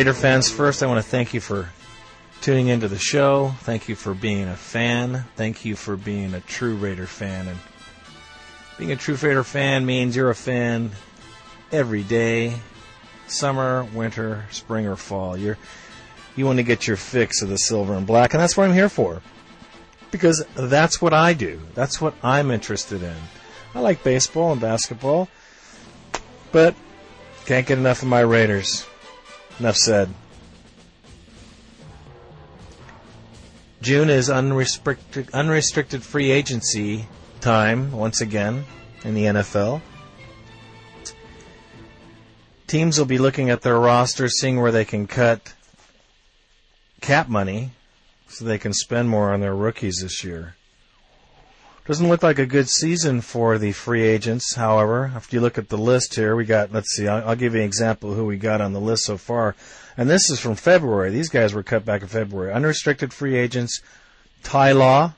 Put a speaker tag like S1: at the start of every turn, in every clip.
S1: Raider fans, first I want to thank you for tuning into the show. Thank you for being a fan. Thank you for being a true Raider fan. And being a true Raider fan means you're a fan every day, summer, winter, spring, or fall. You're you want to get your fix of the silver and black, and that's what I'm here for. Because that's what I do. That's what I'm interested in. I like baseball and basketball, but can't get enough of my Raiders. Enough said. June is unrestricted, unrestricted free agency time once again in the NFL. Teams will be looking at their rosters, seeing where they can cut cap money so they can spend more on their rookies this year. Doesn't look like a good season for the free agents, however. If you look at the list here, we got, let's see, I'll, I'll give you an example of who we got on the list so far. And this is from February. These guys were cut back in February. Unrestricted free agents, Ty Law,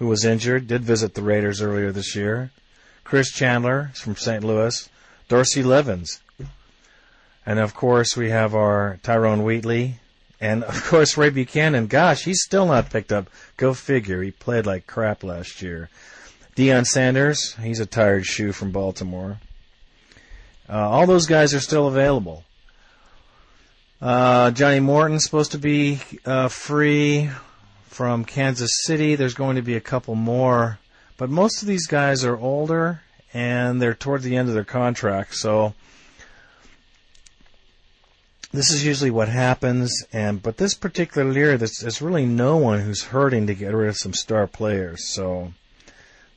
S1: who was injured, did visit the Raiders earlier this year. Chris Chandler from St. Louis. Dorsey Levens. And of course, we have our Tyrone Wheatley. And of course, Ray Buchanan. Gosh, he's still not picked up. Go figure. He played like crap last year. Deion Sanders, he's a tired shoe from Baltimore. Uh, all those guys are still available. Uh, Johnny Morton's supposed to be uh, free from Kansas City. There's going to be a couple more, but most of these guys are older and they're toward the end of their contract. So this is usually what happens. And but this particular year, there's, there's really no one who's hurting to get rid of some star players. So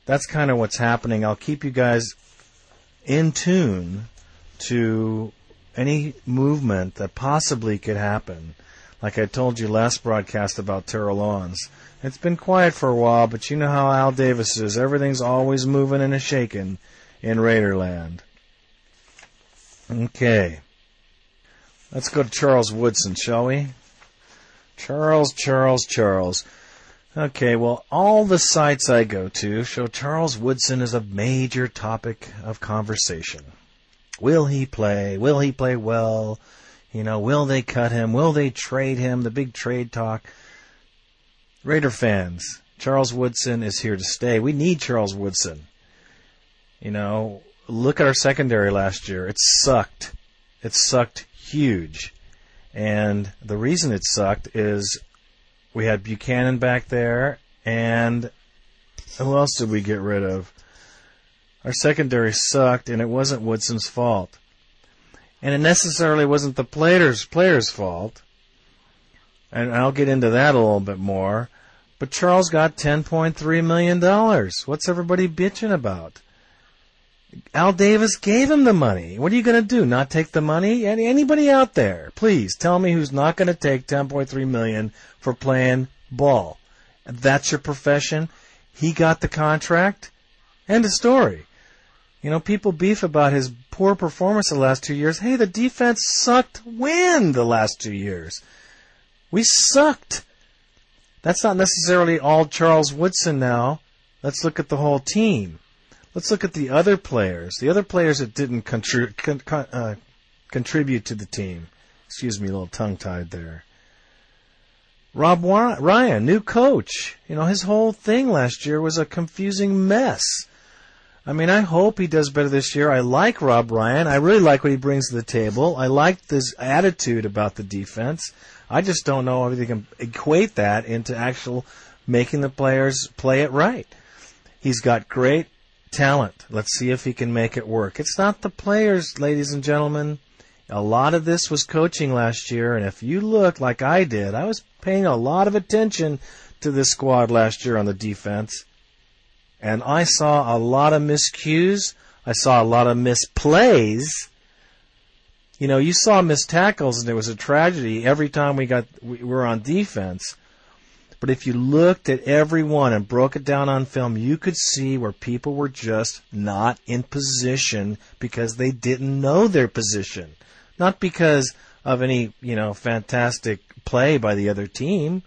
S1: that's kind of what's happening. I'll keep you guys in tune to any movement that possibly could happen. Like I told you last broadcast about Terrell Owens. It's been quiet for a while, but you know how Al Davis is. Everything's always moving and a shaking in Raiderland. Okay. Let's go to Charles Woodson, shall we? Charles, Charles, Charles. Okay, well, all the sites I go to show Charles Woodson is a major topic of conversation. Will he play? Will he play well? You know, will they cut him? Will they trade him? The big trade talk. Raider fans, Charles Woodson is here to stay. We need Charles Woodson. You know, look at our secondary last year. It sucked. It sucked huge. And the reason it sucked is we had Buchanan back there, and who else did we get rid of? Our secondary sucked, and it wasn't Woodson's fault. And it necessarily wasn't the players' players' fault. And I'll get into that a little bit more. But Charles got $10.3 million. What's everybody bitching about? Al Davis gave him the money. What are you going to do? Not take the money? Any, anybody out there, please tell me who's not going to take 10.3 million for playing ball. That's your profession. He got the contract. End of story. You know, people beef about his poor performance the last two years. Hey, the defense sucked when the last two years? We sucked. That's not necessarily all Charles Woodson now. Let's look at the whole team. Let's look at the other players. The other players that didn't contri- con- uh, contribute to the team. Excuse me, a little tongue tied there. Rob Ryan, new coach. You know, his whole thing last year was a confusing mess. I mean, I hope he does better this year. I like Rob Ryan. I really like what he brings to the table. I like this attitude about the defense. I just don't know if they can equate that into actual making the players play it right. He's got great talent. Let's see if he can make it work. It's not the players, ladies and gentlemen. A lot of this was coaching last year, and if you look like I did, I was paying a lot of attention to this squad last year on the defense. And I saw a lot of miscues. I saw a lot of misplays. You know, you saw missed tackles, and it was a tragedy every time we got we were on defense. But if you looked at every one and broke it down on film, you could see where people were just not in position because they didn't know their position. Not because of any, you know, fantastic play by the other team.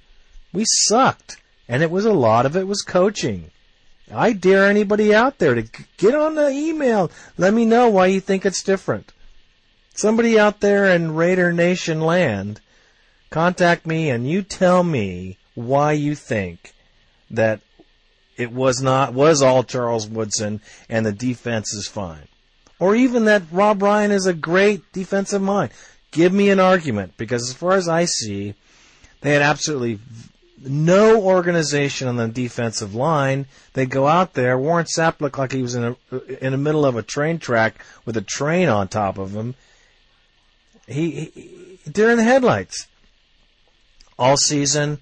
S1: We sucked. And it was a lot of it was coaching. I dare anybody out there to get on the email. Let me know why you think it's different. Somebody out there in Raider Nation land, contact me and you tell me why you think that it was not was all Charles Woodson and the defense is fine. Or even that Rob Ryan is a great defensive mind. Give me an argument because as far as I see, they had absolutely no organization on the defensive line. They go out there. Warren Sapp looked like he was in a in the middle of a train track with a train on top of him. He, he in the headlights all season.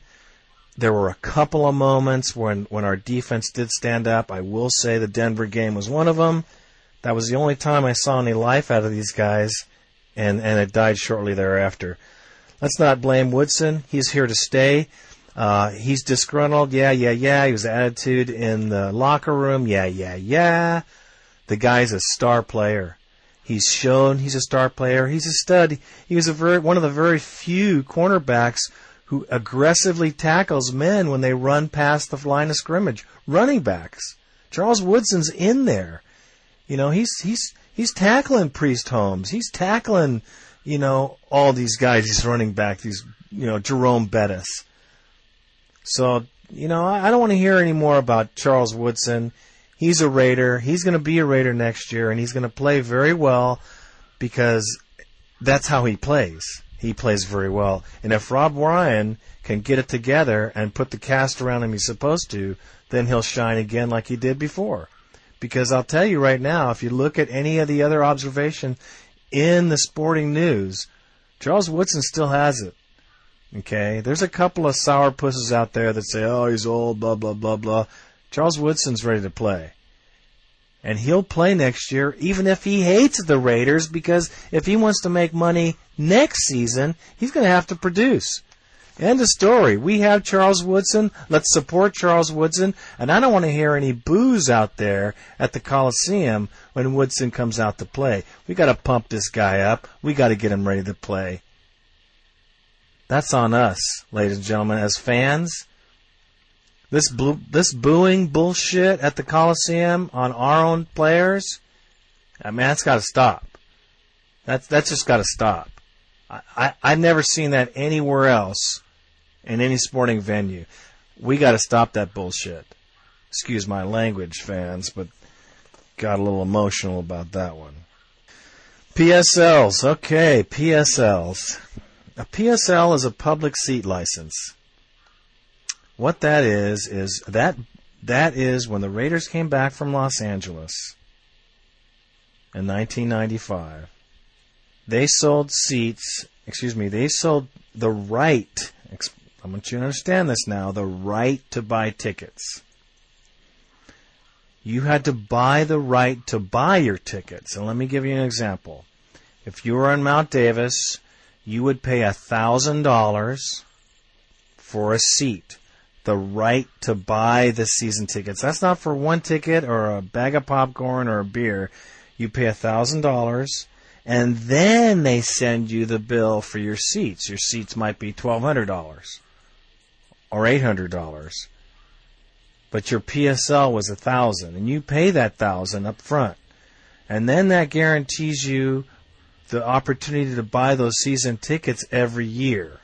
S1: There were a couple of moments when when our defense did stand up. I will say the Denver game was one of them. That was the only time I saw any life out of these guys, and and it died shortly thereafter. Let's not blame Woodson. He's here to stay. Uh, he's disgruntled. Yeah, yeah, yeah. He was attitude in the locker room. Yeah, yeah, yeah. The guy's a star player. He's shown he's a star player. He's a stud. He was a very one of the very few cornerbacks who aggressively tackles men when they run past the line of scrimmage. Running backs. Charles Woodson's in there. You know, he's he's he's tackling Priest Holmes. He's tackling, you know, all these guys. He's running back. These, you know, Jerome Bettis. So, you know, I, I don't want to hear any more about Charles Woodson. He's a Raider. He's going to be a Raider next year, and he's going to play very well because that's how he plays. He plays very well. And if Rob Ryan can get it together and put the cast around him he's supposed to, then he'll shine again like he did before. Because I'll tell you right now, if you look at any of the other observation in the sporting news, Charles Woodson still has it. Okay, there's a couple of sour pusses out there that say, "Oh, he's old," blah blah blah blah. Charles Woodson's ready to play, and he'll play next year, even if he hates the Raiders, because if he wants to make money next season, he's going to have to produce. End of story. We have Charles Woodson. Let's support Charles Woodson. And I don't want to hear any boos out there at the Coliseum when Woodson comes out to play. We got to pump this guy up. We got to get him ready to play. That's on us, ladies and gentlemen, as fans. This boo- this booing bullshit at the Coliseum on our own players, I mean, that's got to stop. That's that's just got to stop. I, I I've never seen that anywhere else in any sporting venue. We got to stop that bullshit. Excuse my language, fans, but got a little emotional about that one. PSLs, okay, PSLs. A PSL is a public seat license. What that is is that that is when the Raiders came back from Los Angeles in 1995. They sold seats, excuse me, they sold the right, I want you to understand this now, the right to buy tickets. You had to buy the right to buy your tickets. And let me give you an example. If you were in Mount Davis, you would pay a thousand dollars for a seat, the right to buy the season tickets. That's not for one ticket or a bag of popcorn or a beer. You pay a thousand dollars, and then they send you the bill for your seats. Your seats might be twelve hundred dollars or eight hundred dollars, but your PSL was a thousand, and you pay that thousand up front, and then that guarantees you the opportunity to buy those season tickets every year.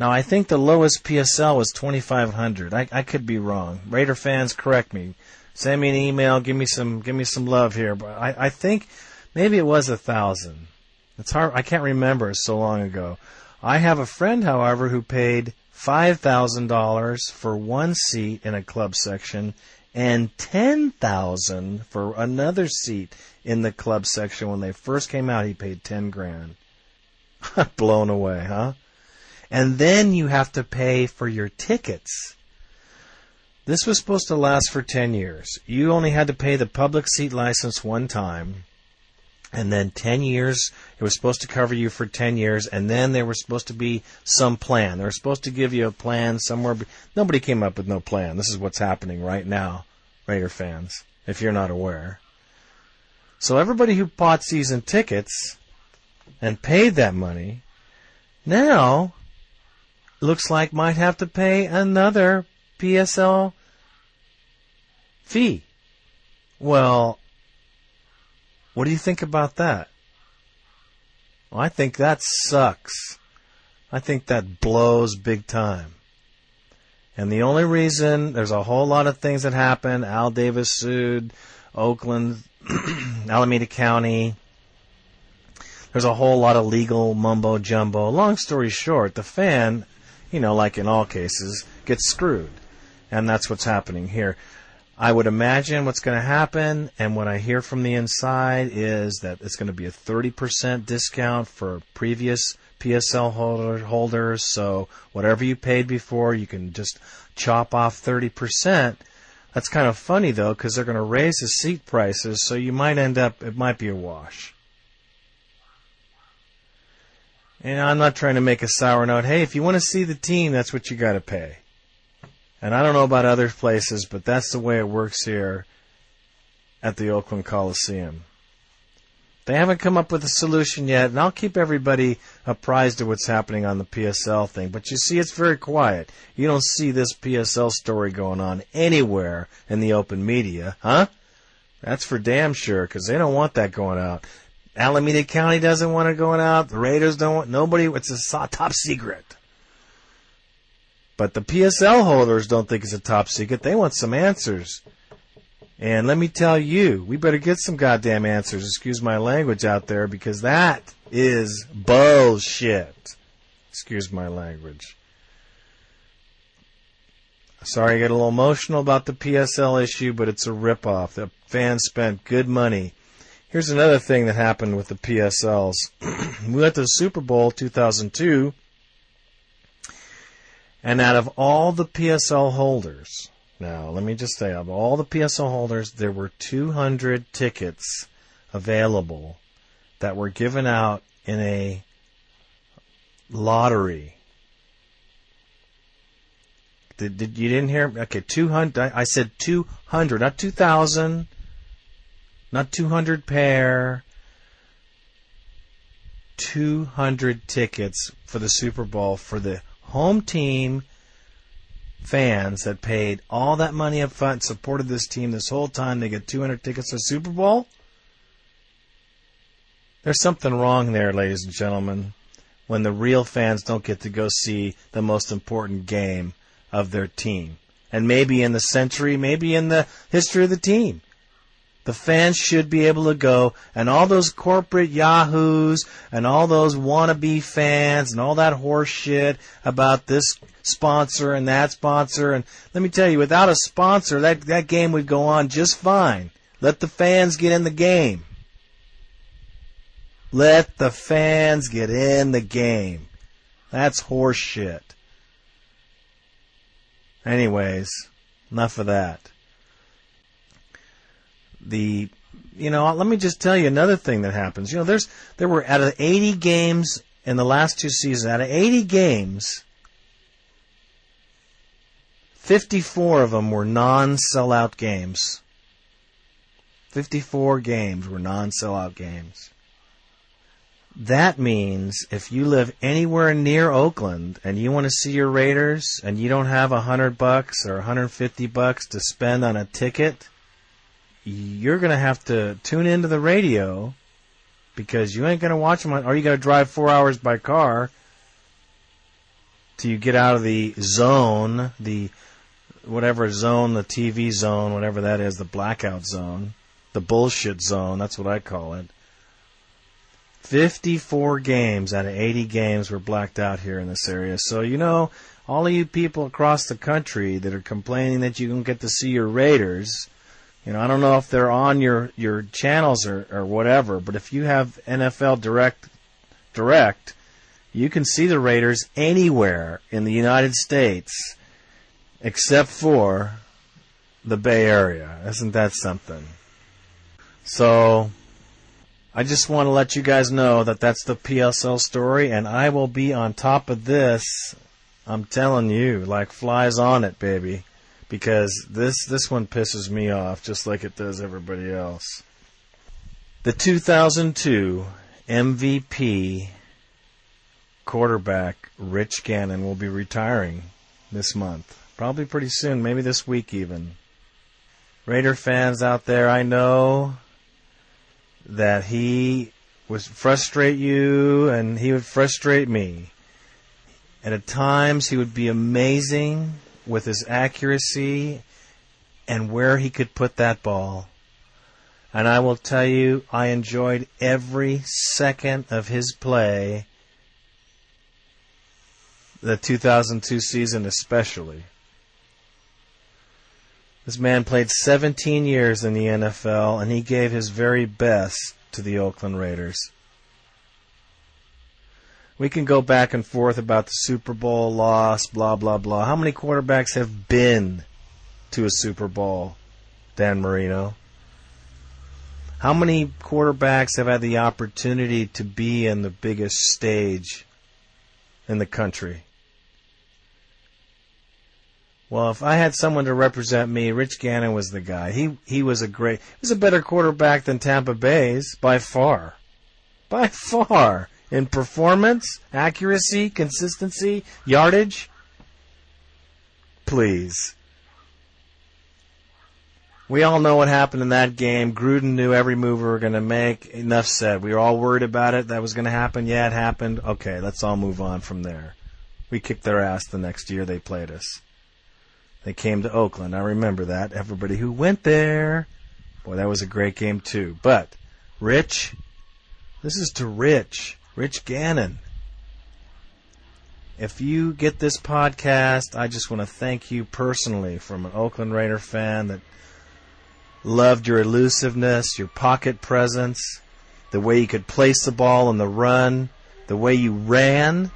S1: Now, I think the lowest PSL was 2500 I, I could be wrong. Raider fans, correct me. Send me an email. Give me some. Give me some love here. But I, I think maybe it was a thousand. It's hard. I can't remember. It's so long ago. I have a friend, however, who paid five thousand dollars for one seat in a club section and ten thousand for another seat in the club section when they first came out. He paid ten grand. Blown away, huh? And then you have to pay for your tickets. This was supposed to last for 10 years. You only had to pay the public seat license one time. And then 10 years, it was supposed to cover you for 10 years. And then there was supposed to be some plan. They were supposed to give you a plan somewhere. Nobody came up with no plan. This is what's happening right now, Raider fans, if you're not aware. So everybody who bought season tickets and paid that money now looks like might have to pay another PSL fee. Well, what do you think about that? Well, I think that sucks. I think that blows big time. And the only reason there's a whole lot of things that happen. Al Davis sued Oakland, Alameda County. There's a whole lot of legal mumbo jumbo. Long story short, the fan, you know, like in all cases, gets screwed. And that's what's happening here. I would imagine what's going to happen, and what I hear from the inside is that it's going to be a 30% discount for previous PSL holder, holders. So whatever you paid before, you can just chop off 30%. That's kind of funny though, because they're going to raise the seat prices, so you might end up, it might be a wash. And I'm not trying to make a sour note. Hey, if you want to see the team, that's what you got to pay. And I don't know about other places, but that's the way it works here at the Oakland Coliseum. They haven't come up with a solution yet, and I'll keep everybody apprised of what's happening on the PSL thing. But you see, it's very quiet. You don't see this PSL story going on anywhere in the open media, huh? That's for damn sure, because they don't want that going out. Alameda County doesn't want it going out. The Raiders don't want, nobody, it's a top secret. But the PSL holders don't think it's a top secret. They want some answers. And let me tell you, we better get some goddamn answers, excuse my language out there, because that is bullshit. Excuse my language. Sorry I get a little emotional about the PSL issue, but it's a ripoff. The fans spent good money. Here's another thing that happened with the PSLs. we went to the Super Bowl 2002 and out of all the PSL holders, now let me just say, of all the PSL holders, there were 200 tickets available that were given out in a lottery. Did, did you didn't hear? Okay, 200. I, I said 200, not 2,000, not 200 pair. 200 tickets for the Super Bowl for the home team fans that paid all that money up front, supported this team this whole time, they get 200 tickets to Super Bowl? There's something wrong there, ladies and gentlemen, when the real fans don't get to go see the most important game of their team. And maybe in the century, maybe in the history of the team. The fans should be able to go, and all those corporate yahoos and all those wannabe fans and all that horse shit about this sponsor and that sponsor. And let me tell you, without a sponsor, that, that game would go on just fine. Let the fans get in the game. Let the fans get in the game. That's horse shit. Anyways, enough of that the you know, let me just tell you another thing that happens. You know, there's there were out of 80 games in the last two seasons, out of 80 games, 54 of them were non-sellout games. 54 games were non-sellout games. That means if you live anywhere near Oakland and you want to see your Raiders and you don't have a hundred bucks or 150 bucks to spend on a ticket, you're going to have to tune into the radio because you ain't going to watch them, on, or you got to drive four hours by car till you get out of the zone, the whatever zone, the TV zone, whatever that is, the blackout zone, the bullshit zone. That's what I call it. 54 games out of 80 games were blacked out here in this area. So, you know, all of you people across the country that are complaining that you don't get to see your Raiders, you know, I don't know if they're on your, your channels or, or whatever, but if you have NFL Direct, Direct, you can see the Raiders anywhere in the United States except for the Bay Area. Isn't that something? So, I just want to let you guys know that that's the PSL story, and I will be on top of this. I'm telling you, like flies on it, baby because this this one pisses me off just like it does everybody else. The 2002 MVP quarterback Rich Gannon will be retiring this month. Probably pretty soon, maybe this week even. Raider fans out there, I know that he would frustrate you, and he would frustrate me. And at times, he would be amazing with his accuracy and where he could put that ball. And I will tell you, I enjoyed every second of his play, the 2002 season especially. This man played 17 years in the NFL, and he gave his very best to the Oakland Raiders. We can go back and forth about the Super Bowl loss, blah, blah, blah. How many quarterbacks have been to a Super Bowl, Dan Marino? How many quarterbacks have had the opportunity to be in the biggest stage in the country? Well, if I had someone to represent me, Rich Gannon was the guy. He he was a great. He was a better quarterback than Tampa Bay's by far, by far in performance, accuracy, consistency, yardage. Please. We all know what happened in that game. Gruden knew every move we were going to make. Enough said. We were all worried about it. That was going to happen. Yeah, it happened. Okay, let's all move on from there. We kicked their ass the next year they played us. They came to Oakland. I remember that. Everybody who went there. Boy, that was a great game too. But, Rich, this is to Rich, Rich Gannon. If you get this podcast, I just want to thank you personally from an Oakland Raider fan that Loved your elusiveness, your pocket presence, the way you could place the ball in the run, the way you ran.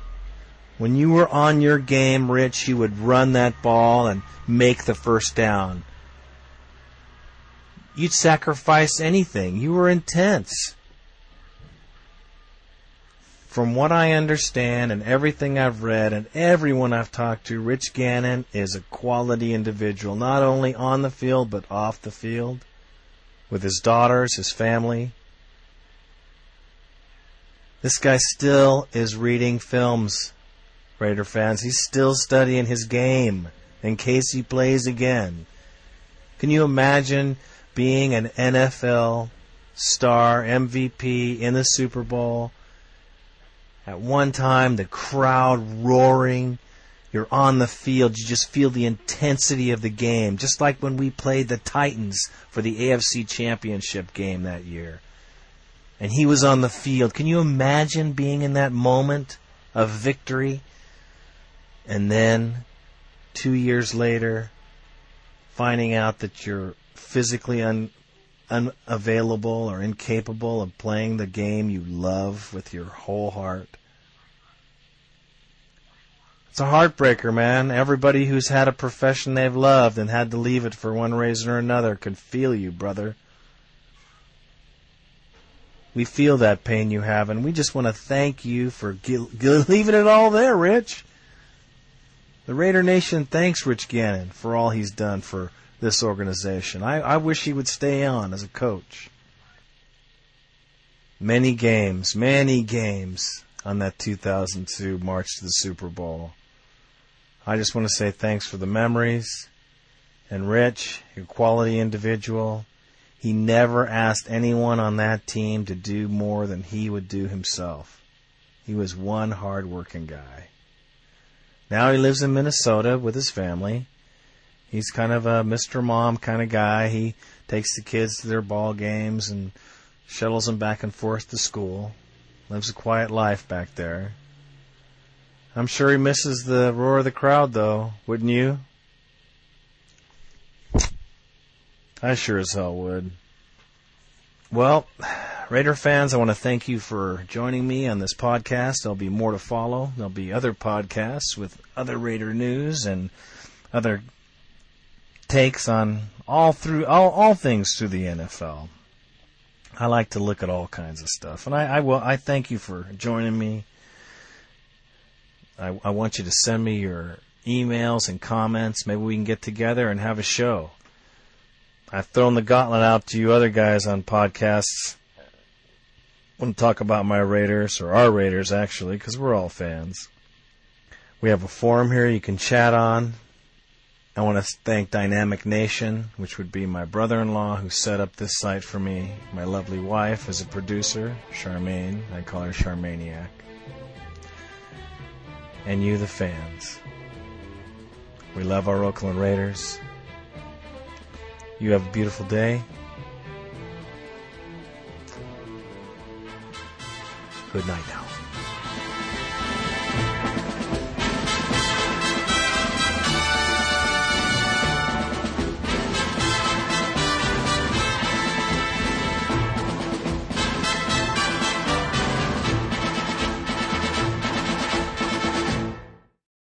S1: When you were on your game, Rich, you would run that ball and make the first down. You'd sacrifice anything. You were intense. From what I understand and everything I've read and everyone I've talked to, Rich Gannon is a quality individual, not only on the field but off the field, with his daughters, his family. This guy still is reading films, Raider fans. He's still studying his game in case he plays again. Can you imagine being an NFL star, MVP in the Super Bowl? At one time, the crowd roaring. You're on the field. You just feel the intensity of the game. Just like when we played the Titans for the AFC Championship game that year. And he was on the field. Can you imagine being in that moment of victory? And then, two years later, finding out that you're physically un- unavailable or incapable of playing the game you love with your whole heart. It's a heartbreaker, man. Everybody who's had a profession they've loved and had to leave it for one reason or another can feel you, brother. We feel that pain you have, and we just want to thank you for leaving it all there, Rich. The Raider Nation thanks Rich Gannon for all he's done for this organization. I, I wish he would stay on as a coach. Many games, many games on that 2002 march to the Super Bowl. I just want to say thanks for the memories. And Rich, your quality individual. He never asked anyone on that team to do more than he would do himself. He was one hard-working guy. Now he lives in Minnesota with his family. He's kind of a Mr. Mom kind of guy. He takes the kids to their ball games and shuttles them back and forth to school. Lives a quiet life back there. I'm sure he misses the roar of the crowd, though, wouldn't you? I sure as hell would. Well, Raider fans, I want to thank you for joining me on this podcast. There'll be more to follow. There'll be other podcasts with other Raider news and other takes on all through all, all things through the NFL. I like to look at all kinds of stuff, and I, I will. I thank you for joining me. I, I want you to send me your emails and comments. Maybe we can get together and have a show. I've thrown the gauntlet out to you other guys on podcasts. Want to talk about my Raiders, or our Raiders actually, because we're all fans. We have a forum here you can chat on I want to thank Dynamic Nation, which would be my brother in law who set up this site for me, my lovely wife as a producer, Charmaine. I call her Charmaniac. And you, the fans. We love our Oakland Raiders. You have a beautiful day. Good night now.